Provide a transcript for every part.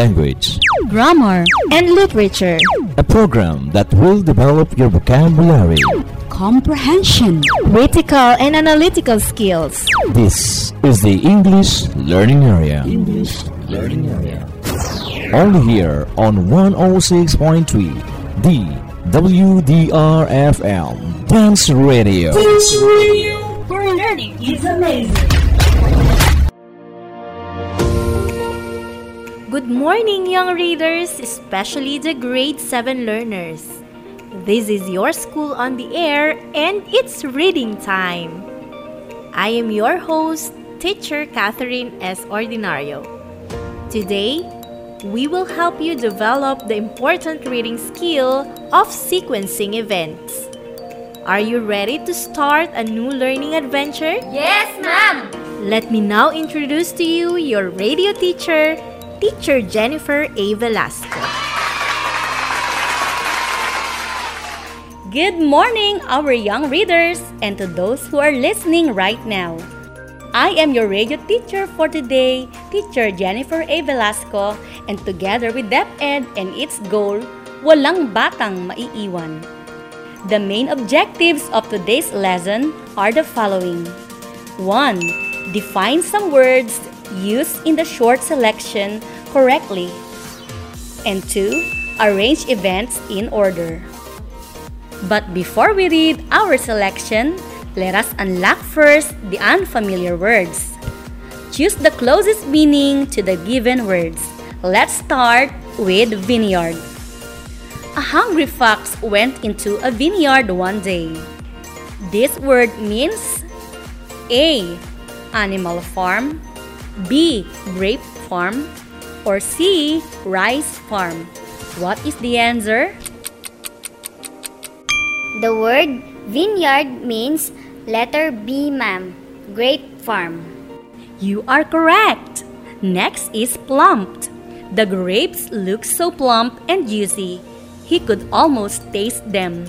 Language, grammar, and literature, a program that will develop your vocabulary. comprehension, critical and analytical skills, This is the English Learning Area. English Learning Area. Only here on 106.3 D WDRFM Dance Radio. Where learning is amazing Good morning, young readers, especially the grade 7 learners. This is your school on the air and it's reading time. I am your host, teacher Catherine S. Ordinario. Today, we will help you develop the important reading skill of sequencing events. Are you ready to start a new learning adventure? Yes, ma'am! Let me now introduce to you your radio teacher, Teacher Jennifer A. Velasco. Good morning, our young readers, and to those who are listening right now. I am your radio teacher for today, Teacher Jennifer A. Velasco, and together with DepEd and its goal, Walang Batang Maiiwan. The main objectives of today's lesson are the following 1. Define some words used in the short selection correctly. And 2. Arrange events in order. But before we read our selection, let us unlock first the unfamiliar words. Choose the closest meaning to the given words. Let's start with vineyard. A hungry fox went into a vineyard one day. This word means A. Animal farm, B. Grape farm, or C. Rice farm. What is the answer? The word vineyard means letter B, ma'am. Grape farm. You are correct. Next is plumped. The grapes look so plump and juicy. He could almost taste them.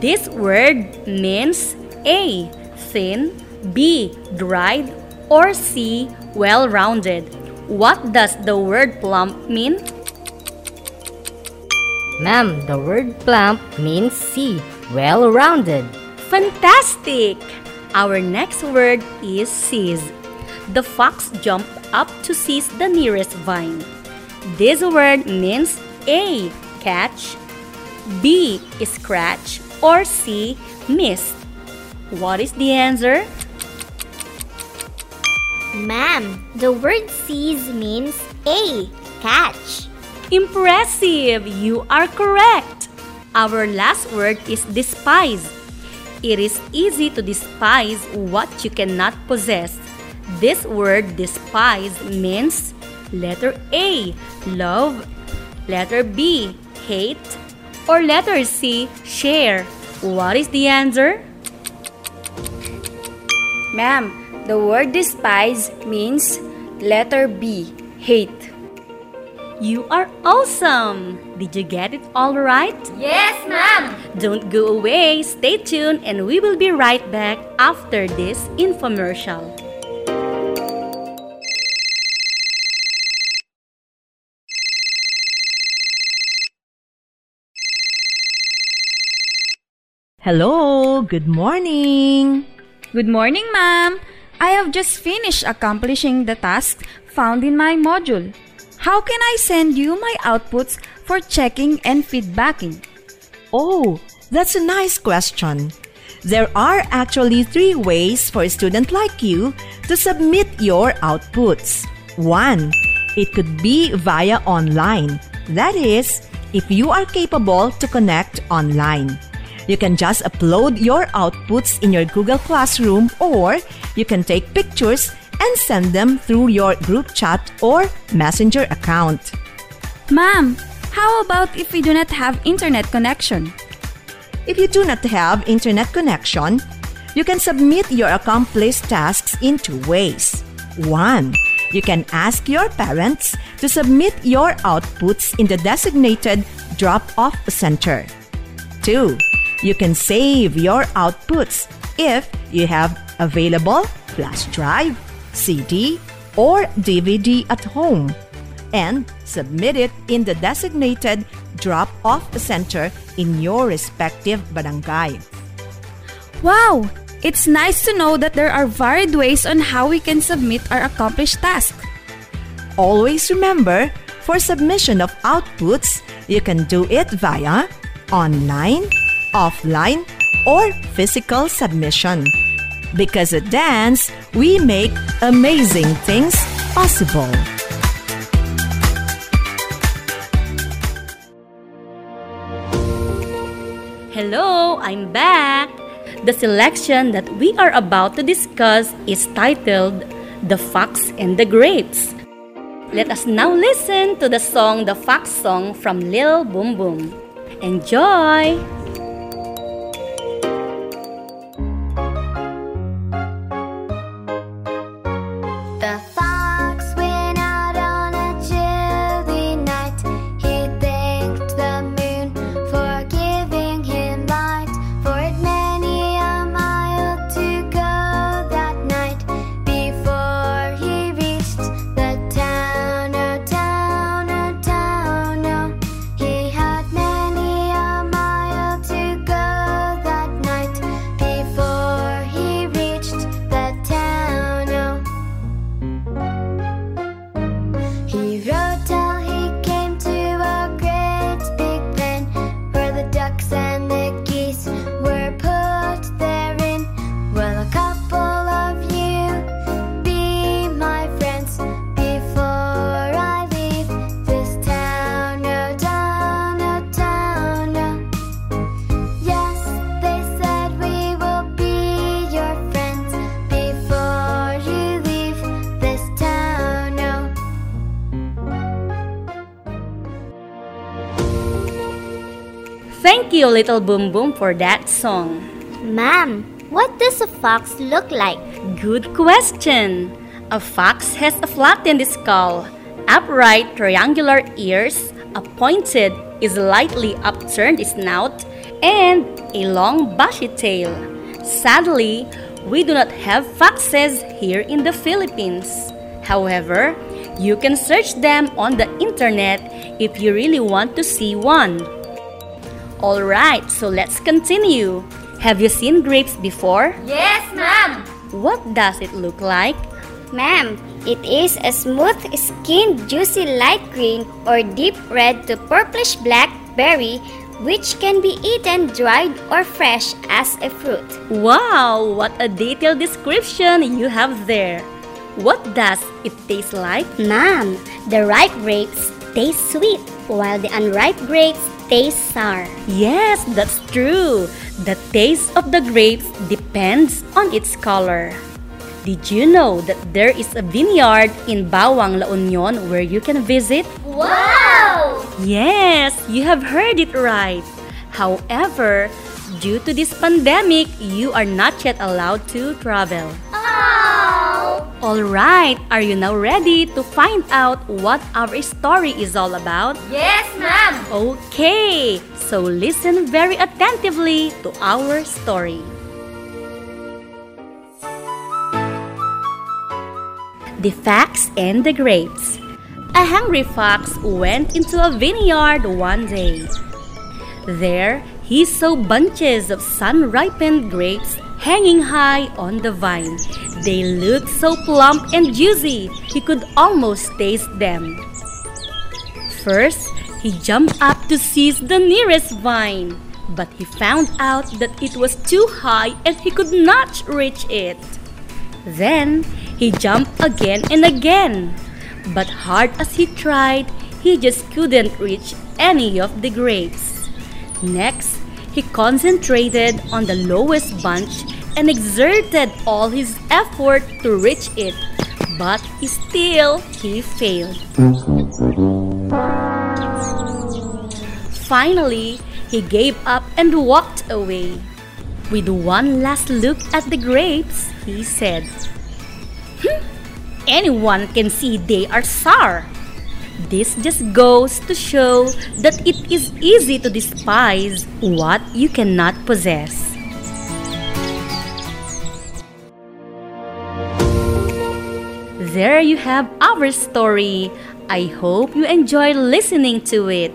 This word means A. Thin, B. Dried, or C. Well rounded. What does the word plump mean? Ma'am, the word plump means C, well rounded. Fantastic! Our next word is seize. The fox jumped up to seize the nearest vine. This word means A. Catch, B. Scratch, or C. Miss. What is the answer? Ma'am, the word seize means A. Catch. Impressive! You are correct. Our last word is despise. It is easy to despise what you cannot possess. This word despise means letter A, love, letter B, hate, or letter C, share. What is the answer? Ma'am, the word despise means letter B, hate. You are awesome! Did you get it all right? Yes, ma'am! Don't go away, stay tuned, and we will be right back after this infomercial. Hello, good morning. Good morning, ma'am. I have just finished accomplishing the tasks found in my module. How can I send you my outputs for checking and feedbacking? Oh, that's a nice question. There are actually three ways for a student like you to submit your outputs. One, it could be via online. That is, if you are capable to connect online. You can just upload your outputs in your Google Classroom or you can take pictures and send them through your group chat or messenger account. Ma'am, how about if we do not have internet connection? If you do not have internet connection, you can submit your accomplished tasks in two ways. One, you can ask your parents to submit your outputs in the designated drop off center. Two, you can save your outputs if you have available flash drive, CD, or DVD at home and submit it in the designated drop off center in your respective barangay. Wow! It's nice to know that there are varied ways on how we can submit our accomplished task. Always remember, for submission of outputs, you can do it via online, offline, or physical submission. Because at Dance, we make amazing things possible. Hello, I'm back. The selection that we are about to discuss is titled The Fox and the Grapes. Let us now listen to the song The Fox Song from Lil Boom Boom. Enjoy! Little Boom Boom, for that song. Ma'am, what does a fox look like? Good question. A fox has a flattened skull, upright triangular ears, a pointed, slightly upturned snout, and a long bushy tail. Sadly, we do not have foxes here in the Philippines. However, you can search them on the internet if you really want to see one. Alright, so let's continue. Have you seen grapes before? Yes, ma'am. What does it look like? Ma'am, it is a smooth skinned, juicy light green or deep red to purplish black berry which can be eaten dried or fresh as a fruit. Wow, what a detailed description you have there. What does it taste like? Ma'am, the ripe grapes taste sweet while the unripe grapes taste sour. Yes, that's true. The taste of the grapes depends on its color. Did you know that there is a vineyard in Bauang, La Union where you can visit? Wow! Yes, you have heard it right. However, due to this pandemic, you are not yet allowed to travel. Oh! Alright, are you now ready to find out what our story is all about? Yes, ma'am. Okay, so listen very attentively to our story. The Fox and the Grapes. A hungry fox went into a vineyard one day. There, he saw bunches of sun ripened grapes hanging high on the vine. They looked so plump and juicy, he could almost taste them. First, he jumped up to seize the nearest vine, but he found out that it was too high and he could not reach it. Then, he jumped again and again, but hard as he tried, he just couldn't reach any of the grapes. Next, he concentrated on the lowest bunch and exerted all his effort to reach it. but still he failed. Finally, he gave up and walked away. With one last look at the grapes, he said, "Hmm, Anyone can see they are sour. This just goes to show that it is easy to despise what you cannot possess. There you have our story. I hope you enjoyed listening to it.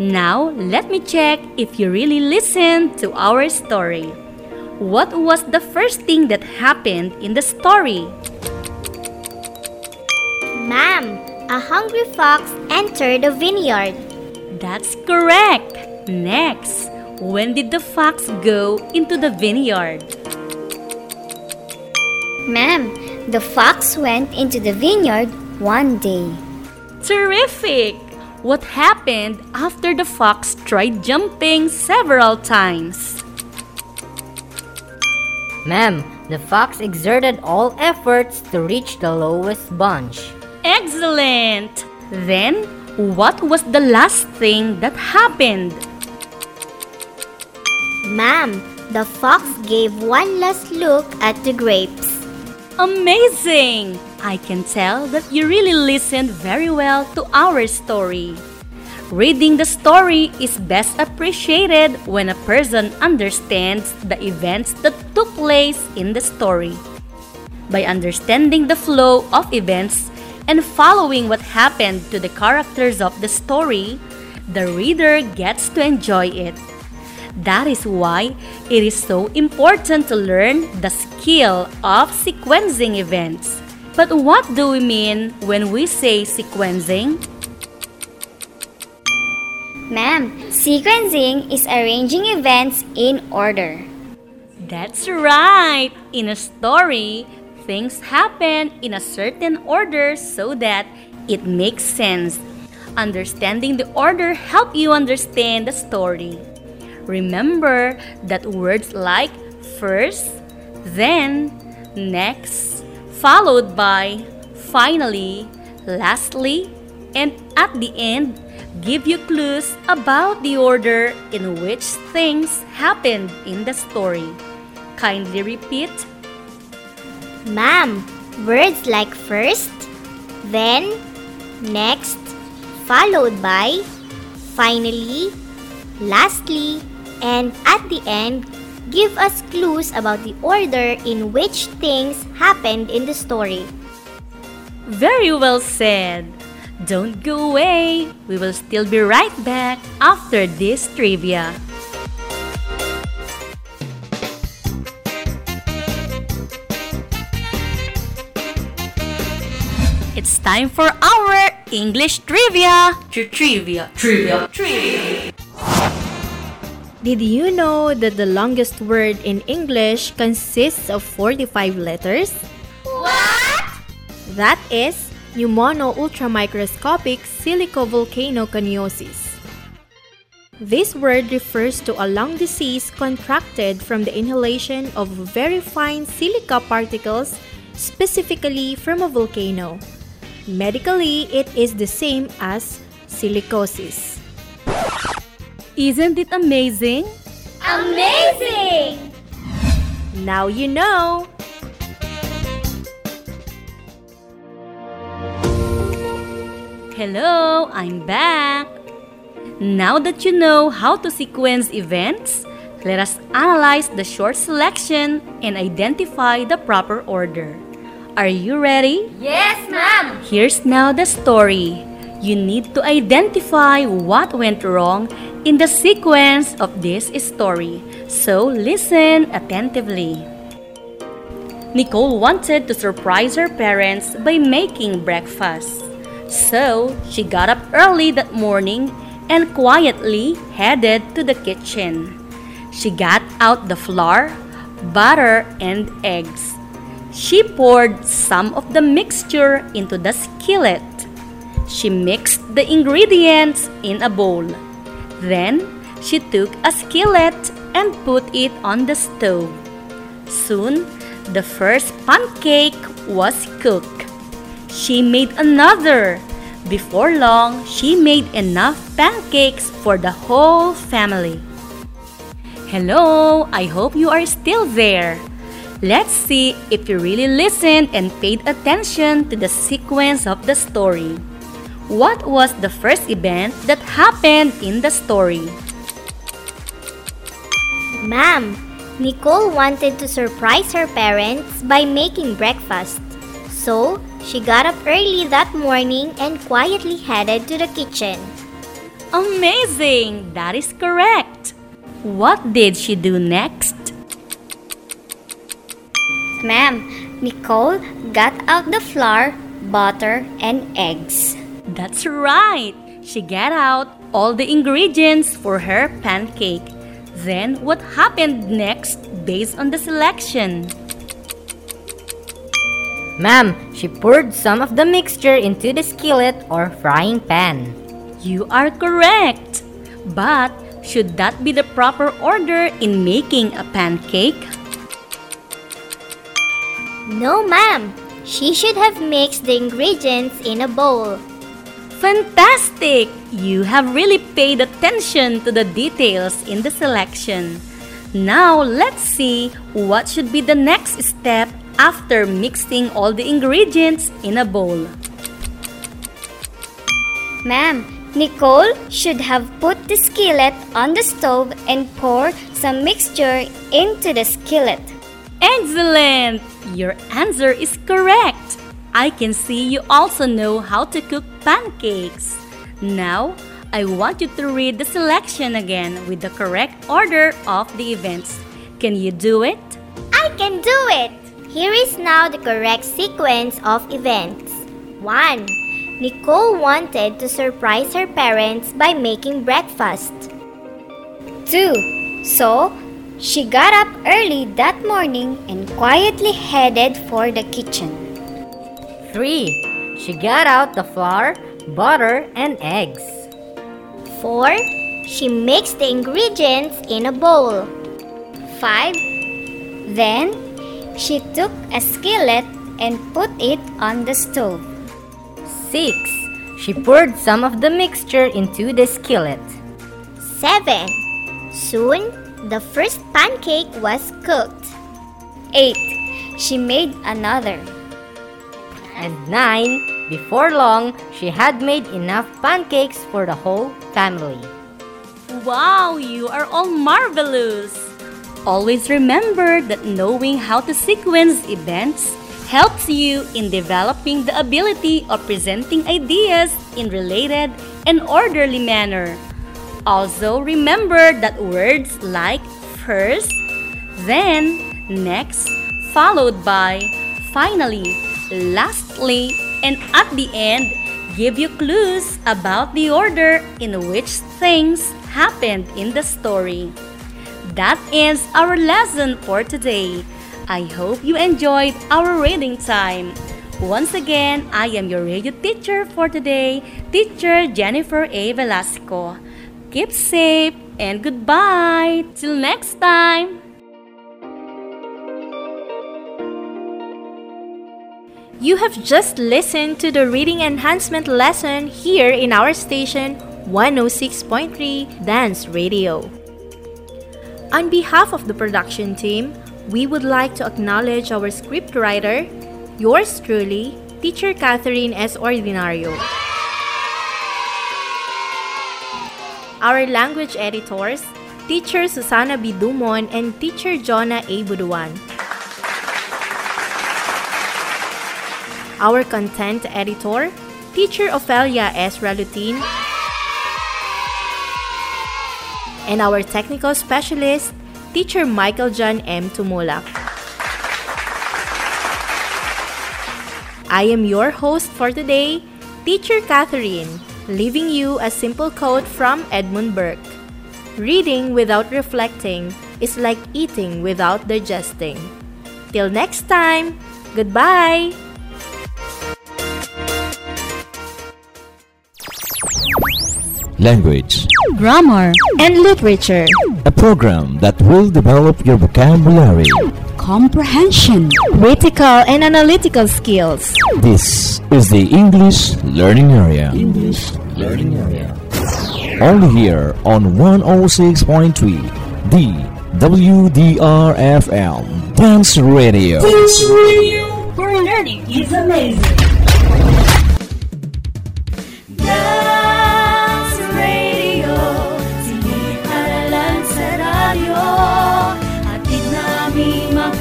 Now, let me check if you really listened to our story. What was the first thing that happened in the story? Ma'am, a hungry fox entered the vineyard. That's correct. Next, when did the fox go into the vineyard? Ma'am, the fox went into the vineyard one day. Terrific! What happened after the fox tried jumping several times? Ma'am, the fox exerted all efforts to reach the lowest bunch. Excellent! Then, what was the last thing that happened? Ma'am, the fox gave one last look at the grapes. Amazing! I can tell that you really listened very well to our story. Reading the story is best appreciated when a person understands the events that took place in the story. By understanding the flow of events and following what happened to the characters of the story, the reader gets to enjoy it. That is why it is so important to learn the skill of sequencing events. But what do we mean when we say sequencing? Ma'am, sequencing is arranging events in order. That's right! In a story, things happen in a certain order so that it makes sense. Understanding the order help you understand the story. Remember that words like first, then, next, followed by, finally, lastly, and at the end give you clues about the order in which things happened in the story. Kindly repeat. Ma'am, words like first, then, next, followed by, finally, lastly, and at the end give us clues about the order in which things happened in the story. Very well said. Don't go away. We will still be right back after this trivia. It's time for our English trivia. Trivia, trivia, trivia. Did you know that the longest word in English consists of 45 letters? What? That is pneumono-ultramicroscopic silicovolcanoconiosis. This word refers to a lung disease contracted from the inhalation of very fine silica particles, specifically from a volcano. Medically, it is the same as silicosis. Isn't it amazing? Amazing! Now you know! Hello, I'm back. Now that you know how to sequence events, let us analyze the short selection and identify the proper order. Are you ready? Yes, ma'am. Here's now the story. You need to identify what went wrong in the sequence of this story. So listen attentively. Nicole wanted to surprise her parents by making breakfast. So she got up early that morning and quietly headed to the kitchen. She got out the flour, butter, and eggs. She poured some of the mixture into the skillet. She mixed the ingredients in a bowl. Then she took a skillet and put it on the stove. Soon, The first pancake was cooked. She made another. Before long, she made enough pancakes for the whole family. Hello, I hope you are still there. Let's see if you really listened and paid attention to the sequence of the story. What was the first event that happened in the story? Ma'am, Nicole wanted to surprise her parents by making breakfast. So, she got up early that morning and quietly headed to the kitchen. Amazing! That is correct. What did she do next? Ma'am, Nicole got out the flour, butter, and eggs. That's right. She got out all the ingredients for her pancake. Then what happened next based on the selection? Ma'am, she poured some of the mixture into the skillet or frying pan. You are correct. But should that be the proper order in making a pancake? No, ma'am. She should have mixed the ingredients in a bowl. Fantastic! You have really paid attention to the details in the selection. Now let's see what should be the next step after mixing all the ingredients in a bowl. Ma'am, Nicole should have put the skillet on the stove and pour some mixture into the skillet. Excellent! Your answer is correct. I can see you also know how to cook pancakes. Now, I want you to read the selection again with the correct order of the events. Can you do it? I can do it! Here is now the correct sequence of events. 1. Nicole wanted to surprise her parents by making breakfast. 2. So, she got up early that morning and quietly headed for the kitchen. 3. She got out the flour, butter, and eggs. 4. She mixed the ingredients in a bowl. 5. Then, she took a skillet and put it on the stove. 6. She poured some of the mixture into the skillet. 7. Soon, the first pancake was cooked. 8. She made another. And 9. Before long, she had made enough pancakes for the whole family. Wow, you are all marvelous! Always remember that knowing how to sequence events helps you in developing the ability of presenting ideas in related and orderly manner. Also, remember that words like first, then, next, followed by, finally, lastly, and at the end give you clues about the order in which things happened in the story. That ends our lesson for today. I hope you enjoyed our reading time. Once again, I am your radio teacher for today, teacher Jennifer A. Velasco. Keep safe and goodbye. Till next time. You have just listened to the reading enhancement lesson here in our station 106.3 Dance Radio. On behalf of the production team, we would like to acknowledge our scriptwriter, yours truly, Teacher Catherine S. Ordinario. Our language editors, Teacher Susana B. Dumon and Teacher Jonah A. Buduan. Our content editor, Teacher Ophelia S. Ralutin. And our technical specialist, Teacher Michael John M. Tumulak. I am your host for today, Teacher Catherine, leaving you a simple quote from Edmund Burke. Reading without reflecting is like eating without digesting. Till next time, goodbye! Language. Grammar and literature. A program that will develop your vocabulary. comprehension, critical and analytical skills. This is the English Learning Area. English Learning Area. Only here on 106.3 the WDRFM Dance Radio. Dance Radio. Where learning is amazing.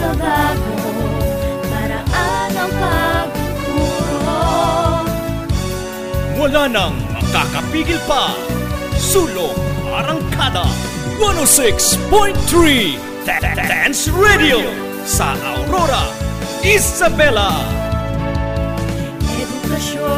Makabago. Paraan ang pagtuturo. Wala nang makakapigil pa. Sulong Arangkada 106.3 Dance Radio sa Aurora, Isabela. Edukasyon